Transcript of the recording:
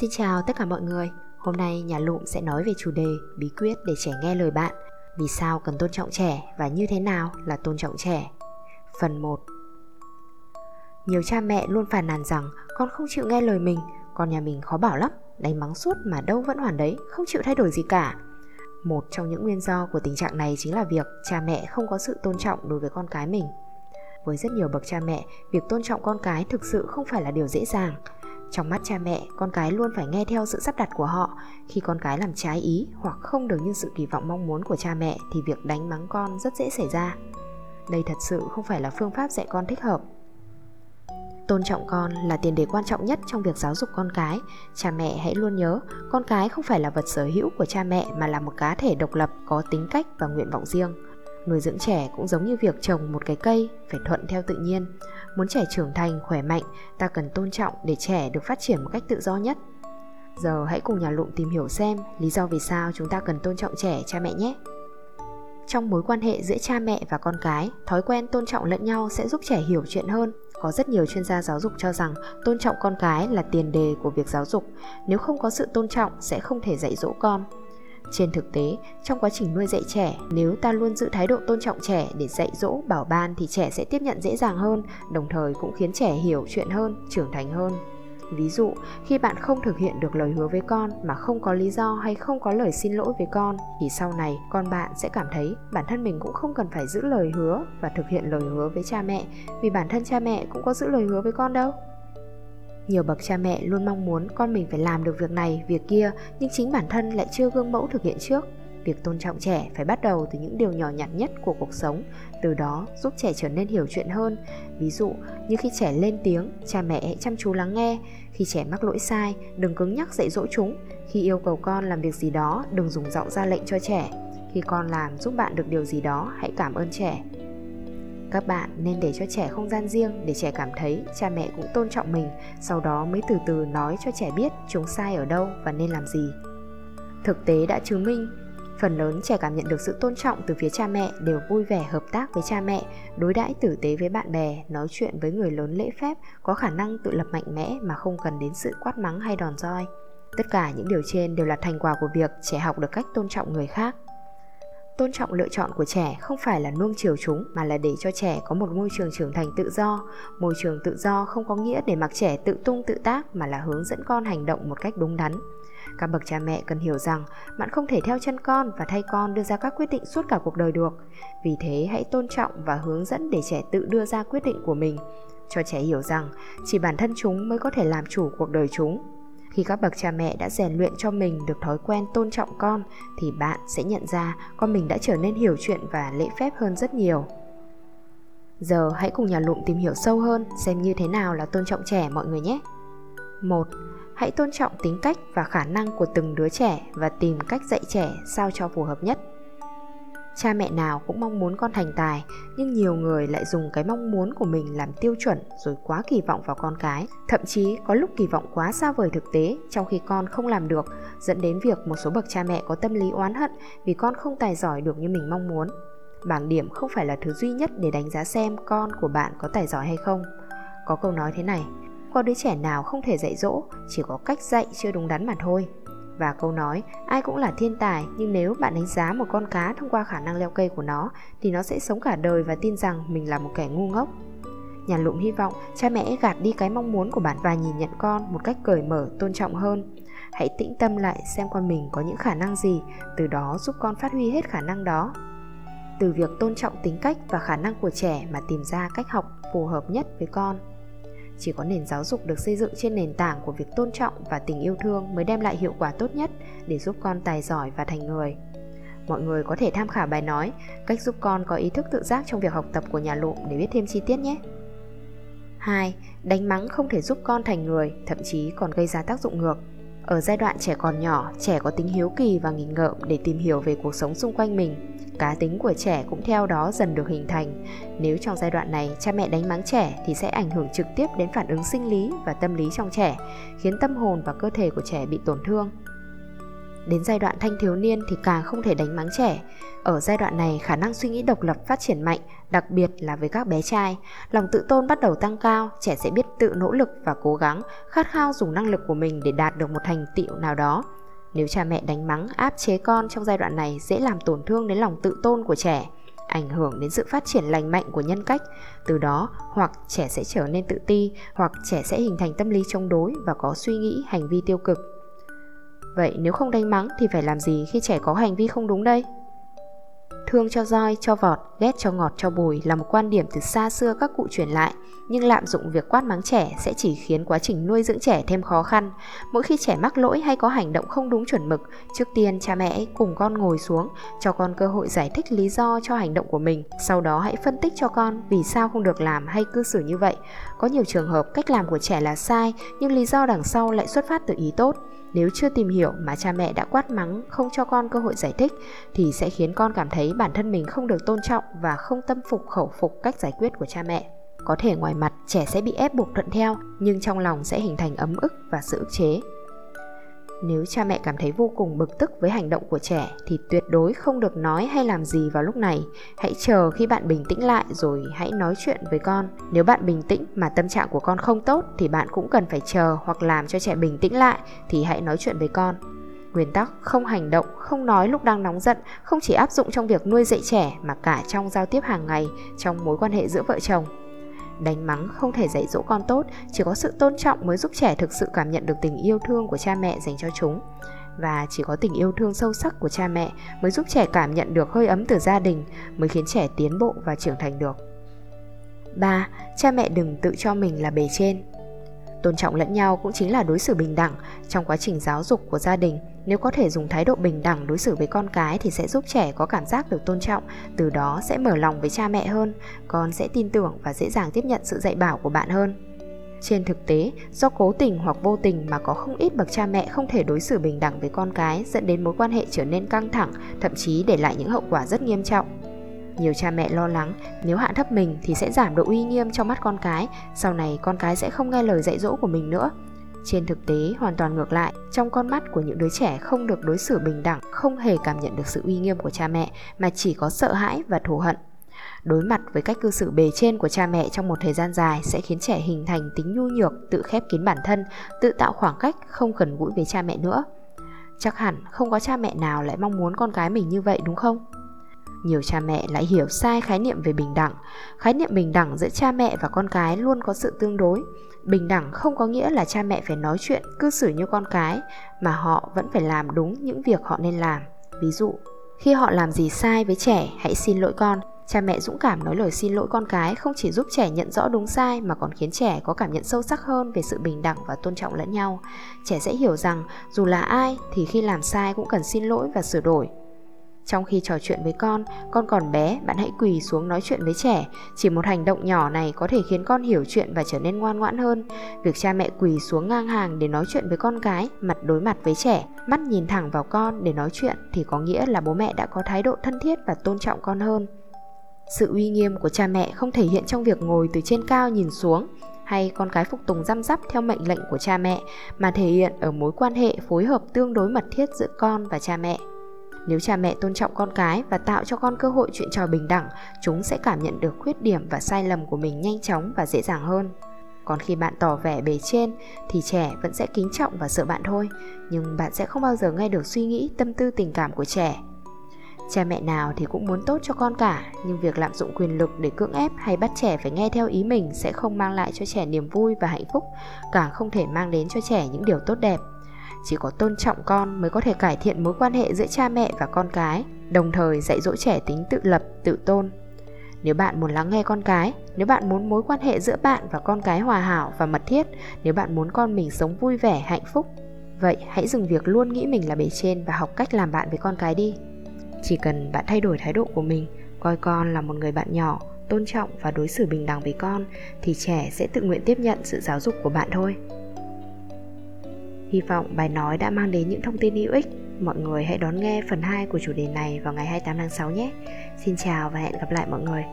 Xin chào tất cả mọi người. Hôm nay nhà Lụm sẽ nói về chủ đề bí quyết để trẻ nghe lời bạn. Vì sao cần tôn trọng trẻ và như thế nào là tôn trọng trẻ. Phần 1. Nhiều cha mẹ luôn phàn nàn rằng con không chịu nghe lời mình, con nhà mình khó bảo lắm, đánh mắng suốt mà đâu vẫn hoàn đấy, không chịu thay đổi gì cả. Một trong những nguyên do của tình trạng này chính là việc cha mẹ không có sự tôn trọng đối với con cái mình. Với rất nhiều bậc cha mẹ, việc tôn trọng con cái thực sự không phải là điều dễ dàng. Trong mắt cha mẹ, con cái luôn phải nghe theo sự sắp đặt của họ. Khi con cái làm trái ý hoặc không được như sự kỳ vọng mong muốn của cha mẹ thì việc đánh mắng con rất dễ xảy ra. Đây thật sự không phải là phương pháp dạy con thích hợp. Tôn trọng con là tiền đề quan trọng nhất trong việc giáo dục con cái. Cha mẹ hãy luôn nhớ, con cái không phải là vật sở hữu của cha mẹ mà là một cá thể độc lập có tính cách và nguyện vọng riêng. Nuôi dưỡng trẻ cũng giống như việc trồng một cái cây, phải thuận theo tự nhiên. Muốn trẻ trưởng thành, khỏe mạnh, ta cần tôn trọng để trẻ được phát triển một cách tự do nhất. Giờ hãy cùng nhà lụm tìm hiểu xem lý do vì sao chúng ta cần tôn trọng trẻ cha mẹ nhé. Trong mối quan hệ giữa cha mẹ và con cái, thói quen tôn trọng lẫn nhau sẽ giúp trẻ hiểu chuyện hơn. Có rất nhiều chuyên gia giáo dục cho rằng tôn trọng con cái là tiền đề của việc giáo dục. Nếu không có sự tôn trọng sẽ không thể dạy dỗ con. Trên thực tế, trong quá trình nuôi dạy trẻ, nếu ta luôn giữ thái độ tôn trọng trẻ để dạy dỗ, bảo ban thì trẻ sẽ tiếp nhận dễ dàng hơn, đồng thời cũng khiến trẻ hiểu chuyện hơn, trưởng thành hơn. Ví dụ, khi bạn không thực hiện được lời hứa với con mà không có lý do hay không có lời xin lỗi với con thì sau này con bạn sẽ cảm thấy bản thân mình cũng không cần phải giữ lời hứa và thực hiện lời hứa với cha mẹ vì bản thân cha mẹ cũng có giữ lời hứa với con đâu. Nhiều bậc cha mẹ luôn mong muốn con mình phải làm được việc này, việc kia, nhưng chính bản thân lại chưa gương mẫu thực hiện trước. Việc tôn trọng trẻ phải bắt đầu từ những điều nhỏ nhặt nhất của cuộc sống, từ đó giúp trẻ trở nên hiểu chuyện hơn. Ví dụ như khi trẻ lên tiếng, cha mẹ hãy chăm chú lắng nghe. Khi trẻ mắc lỗi sai, đừng cứng nhắc dạy dỗ chúng. Khi yêu cầu con làm việc gì đó, đừng dùng giọng ra lệnh cho trẻ. Khi con làm giúp bạn được điều gì đó, hãy cảm ơn trẻ các bạn nên để cho trẻ không gian riêng, để trẻ cảm thấy cha mẹ cũng tôn trọng mình, sau đó mới từ từ nói cho trẻ biết chúng sai ở đâu và nên làm gì. Thực tế đã chứng minh, phần lớn trẻ cảm nhận được sự tôn trọng từ phía cha mẹ đều vui vẻ hợp tác với cha mẹ, đối đãi tử tế với bạn bè, nói chuyện với người lớn lễ phép, có khả năng tự lập mạnh mẽ mà không cần đến sự quát mắng hay đòn roi. Tất cả những điều trên đều là thành quả của việc trẻ học được cách tôn trọng người khác tôn trọng lựa chọn của trẻ không phải là nuông chiều chúng, mà là để cho trẻ có một môi trường trưởng thành tự do. Môi trường tự do không có nghĩa để mặc trẻ tự tung tự tác, mà là hướng dẫn con hành động một cách đúng đắn. Các bậc cha mẹ cần hiểu rằng, bạn không thể theo chân con và thay con đưa ra các quyết định suốt cả cuộc đời được. Vì thế, hãy tôn trọng và hướng dẫn để trẻ tự đưa ra quyết định của mình. Cho trẻ hiểu rằng, chỉ bản thân chúng mới có thể làm chủ cuộc đời chúng khi các bậc cha mẹ đã rèn luyện cho mình được thói quen tôn trọng con, thì bạn sẽ nhận ra con mình đã trở nên hiểu chuyện và lễ phép hơn rất nhiều. Giờ hãy cùng nhà lụm tìm hiểu sâu hơn xem như thế nào là tôn trọng trẻ mọi người nhé. Một, hãy tôn trọng tính cách và khả năng của từng đứa trẻ và tìm cách dạy trẻ sao cho phù hợp nhất cha mẹ nào cũng mong muốn con thành tài, nhưng nhiều người lại dùng cái mong muốn của mình làm tiêu chuẩn rồi quá kỳ vọng vào con cái. Thậm chí có lúc kỳ vọng quá xa vời thực tế, trong khi con không làm được, dẫn đến việc một số bậc cha mẹ có tâm lý oán hận vì con không tài giỏi được như mình mong muốn. Bảng điểm không phải là thứ duy nhất để đánh giá xem con của bạn có tài giỏi hay không. Có câu nói thế này, có đứa trẻ nào không thể dạy dỗ, chỉ có cách dạy chưa đúng đắn mà thôi và câu nói, ai cũng là thiên tài, nhưng nếu bạn đánh giá một con cá thông qua khả năng leo cây của nó, thì nó sẽ sống cả đời và tin rằng mình là một kẻ ngu ngốc. Nhà lụm hy vọng cha mẹ gạt đi cái mong muốn của bạn và nhìn nhận con một cách cởi mở, tôn trọng hơn. Hãy tĩnh tâm lại xem con mình có những khả năng gì, từ đó giúp con phát huy hết khả năng đó. Từ việc tôn trọng tính cách và khả năng của trẻ mà tìm ra cách học phù hợp nhất với con chỉ có nền giáo dục được xây dựng trên nền tảng của việc tôn trọng và tình yêu thương mới đem lại hiệu quả tốt nhất để giúp con tài giỏi và thành người mọi người có thể tham khảo bài nói cách giúp con có ý thức tự giác trong việc học tập của nhà lụm để biết thêm chi tiết nhé 2. Đánh mắng không thể giúp con thành người, thậm chí còn gây ra tác dụng ngược. Ở giai đoạn trẻ còn nhỏ, trẻ có tính hiếu kỳ và nghịch ngợm để tìm hiểu về cuộc sống xung quanh mình cá tính của trẻ cũng theo đó dần được hình thành. Nếu trong giai đoạn này cha mẹ đánh mắng trẻ thì sẽ ảnh hưởng trực tiếp đến phản ứng sinh lý và tâm lý trong trẻ, khiến tâm hồn và cơ thể của trẻ bị tổn thương. Đến giai đoạn thanh thiếu niên thì càng không thể đánh mắng trẻ. Ở giai đoạn này khả năng suy nghĩ độc lập phát triển mạnh, đặc biệt là với các bé trai. Lòng tự tôn bắt đầu tăng cao, trẻ sẽ biết tự nỗ lực và cố gắng, khát khao dùng năng lực của mình để đạt được một thành tựu nào đó. Nếu cha mẹ đánh mắng, áp chế con trong giai đoạn này dễ làm tổn thương đến lòng tự tôn của trẻ ảnh hưởng đến sự phát triển lành mạnh của nhân cách từ đó hoặc trẻ sẽ trở nên tự ti hoặc trẻ sẽ hình thành tâm lý chống đối và có suy nghĩ hành vi tiêu cực vậy nếu không đánh mắng thì phải làm gì khi trẻ có hành vi không đúng đây Thương cho roi, cho vọt, ghét cho ngọt cho bùi là một quan điểm từ xa xưa các cụ truyền lại, nhưng lạm dụng việc quát mắng trẻ sẽ chỉ khiến quá trình nuôi dưỡng trẻ thêm khó khăn. Mỗi khi trẻ mắc lỗi hay có hành động không đúng chuẩn mực, trước tiên cha mẹ cùng con ngồi xuống, cho con cơ hội giải thích lý do cho hành động của mình, sau đó hãy phân tích cho con vì sao không được làm hay cư xử như vậy. Có nhiều trường hợp cách làm của trẻ là sai, nhưng lý do đằng sau lại xuất phát từ ý tốt nếu chưa tìm hiểu mà cha mẹ đã quát mắng, không cho con cơ hội giải thích, thì sẽ khiến con cảm thấy bản thân mình không được tôn trọng và không tâm phục khẩu phục cách giải quyết của cha mẹ. Có thể ngoài mặt, trẻ sẽ bị ép buộc thuận theo, nhưng trong lòng sẽ hình thành ấm ức và sự ức chế nếu cha mẹ cảm thấy vô cùng bực tức với hành động của trẻ thì tuyệt đối không được nói hay làm gì vào lúc này. Hãy chờ khi bạn bình tĩnh lại rồi hãy nói chuyện với con. Nếu bạn bình tĩnh mà tâm trạng của con không tốt thì bạn cũng cần phải chờ hoặc làm cho trẻ bình tĩnh lại thì hãy nói chuyện với con. Nguyên tắc không hành động, không nói lúc đang nóng giận không chỉ áp dụng trong việc nuôi dạy trẻ mà cả trong giao tiếp hàng ngày, trong mối quan hệ giữa vợ chồng. Đánh mắng không thể dạy dỗ con tốt, chỉ có sự tôn trọng mới giúp trẻ thực sự cảm nhận được tình yêu thương của cha mẹ dành cho chúng. Và chỉ có tình yêu thương sâu sắc của cha mẹ mới giúp trẻ cảm nhận được hơi ấm từ gia đình, mới khiến trẻ tiến bộ và trưởng thành được. 3. Cha mẹ đừng tự cho mình là bề trên. Tôn trọng lẫn nhau cũng chính là đối xử bình đẳng trong quá trình giáo dục của gia đình nếu có thể dùng thái độ bình đẳng đối xử với con cái thì sẽ giúp trẻ có cảm giác được tôn trọng, từ đó sẽ mở lòng với cha mẹ hơn, con sẽ tin tưởng và dễ dàng tiếp nhận sự dạy bảo của bạn hơn. Trên thực tế, do cố tình hoặc vô tình mà có không ít bậc cha mẹ không thể đối xử bình đẳng với con cái dẫn đến mối quan hệ trở nên căng thẳng, thậm chí để lại những hậu quả rất nghiêm trọng. Nhiều cha mẹ lo lắng nếu hạ thấp mình thì sẽ giảm độ uy nghiêm trong mắt con cái, sau này con cái sẽ không nghe lời dạy dỗ của mình nữa. Trên thực tế hoàn toàn ngược lại, trong con mắt của những đứa trẻ không được đối xử bình đẳng, không hề cảm nhận được sự uy nghiêm của cha mẹ mà chỉ có sợ hãi và thù hận. Đối mặt với cách cư xử bề trên của cha mẹ trong một thời gian dài sẽ khiến trẻ hình thành tính nhu nhược, tự khép kín bản thân, tự tạo khoảng cách, không gần gũi với cha mẹ nữa. Chắc hẳn không có cha mẹ nào lại mong muốn con cái mình như vậy đúng không? Nhiều cha mẹ lại hiểu sai khái niệm về bình đẳng. Khái niệm bình đẳng giữa cha mẹ và con cái luôn có sự tương đối. Bình đẳng không có nghĩa là cha mẹ phải nói chuyện cư xử như con cái, mà họ vẫn phải làm đúng những việc họ nên làm. Ví dụ, khi họ làm gì sai với trẻ, hãy xin lỗi con. Cha mẹ dũng cảm nói lời xin lỗi con cái không chỉ giúp trẻ nhận rõ đúng sai mà còn khiến trẻ có cảm nhận sâu sắc hơn về sự bình đẳng và tôn trọng lẫn nhau. Trẻ sẽ hiểu rằng dù là ai thì khi làm sai cũng cần xin lỗi và sửa đổi trong khi trò chuyện với con, con còn bé, bạn hãy quỳ xuống nói chuyện với trẻ. Chỉ một hành động nhỏ này có thể khiến con hiểu chuyện và trở nên ngoan ngoãn hơn. Việc cha mẹ quỳ xuống ngang hàng để nói chuyện với con cái, mặt đối mặt với trẻ, mắt nhìn thẳng vào con để nói chuyện thì có nghĩa là bố mẹ đã có thái độ thân thiết và tôn trọng con hơn. Sự uy nghiêm của cha mẹ không thể hiện trong việc ngồi từ trên cao nhìn xuống hay con cái phục tùng răm rắp theo mệnh lệnh của cha mẹ mà thể hiện ở mối quan hệ phối hợp tương đối mật thiết giữa con và cha mẹ. Nếu cha mẹ tôn trọng con cái và tạo cho con cơ hội chuyện trò bình đẳng, chúng sẽ cảm nhận được khuyết điểm và sai lầm của mình nhanh chóng và dễ dàng hơn. Còn khi bạn tỏ vẻ bề trên thì trẻ vẫn sẽ kính trọng và sợ bạn thôi, nhưng bạn sẽ không bao giờ nghe được suy nghĩ, tâm tư tình cảm của trẻ. Cha mẹ nào thì cũng muốn tốt cho con cả, nhưng việc lạm dụng quyền lực để cưỡng ép hay bắt trẻ phải nghe theo ý mình sẽ không mang lại cho trẻ niềm vui và hạnh phúc, càng không thể mang đến cho trẻ những điều tốt đẹp chỉ có tôn trọng con mới có thể cải thiện mối quan hệ giữa cha mẹ và con cái, đồng thời dạy dỗ trẻ tính tự lập, tự tôn. Nếu bạn muốn lắng nghe con cái, nếu bạn muốn mối quan hệ giữa bạn và con cái hòa hảo và mật thiết, nếu bạn muốn con mình sống vui vẻ, hạnh phúc, vậy hãy dừng việc luôn nghĩ mình là bề trên và học cách làm bạn với con cái đi. Chỉ cần bạn thay đổi thái độ của mình, coi con là một người bạn nhỏ, tôn trọng và đối xử bình đẳng với con, thì trẻ sẽ tự nguyện tiếp nhận sự giáo dục của bạn thôi. Hy vọng bài nói đã mang đến những thông tin hữu ích. Mọi người hãy đón nghe phần 2 của chủ đề này vào ngày 28 tháng 6 nhé. Xin chào và hẹn gặp lại mọi người.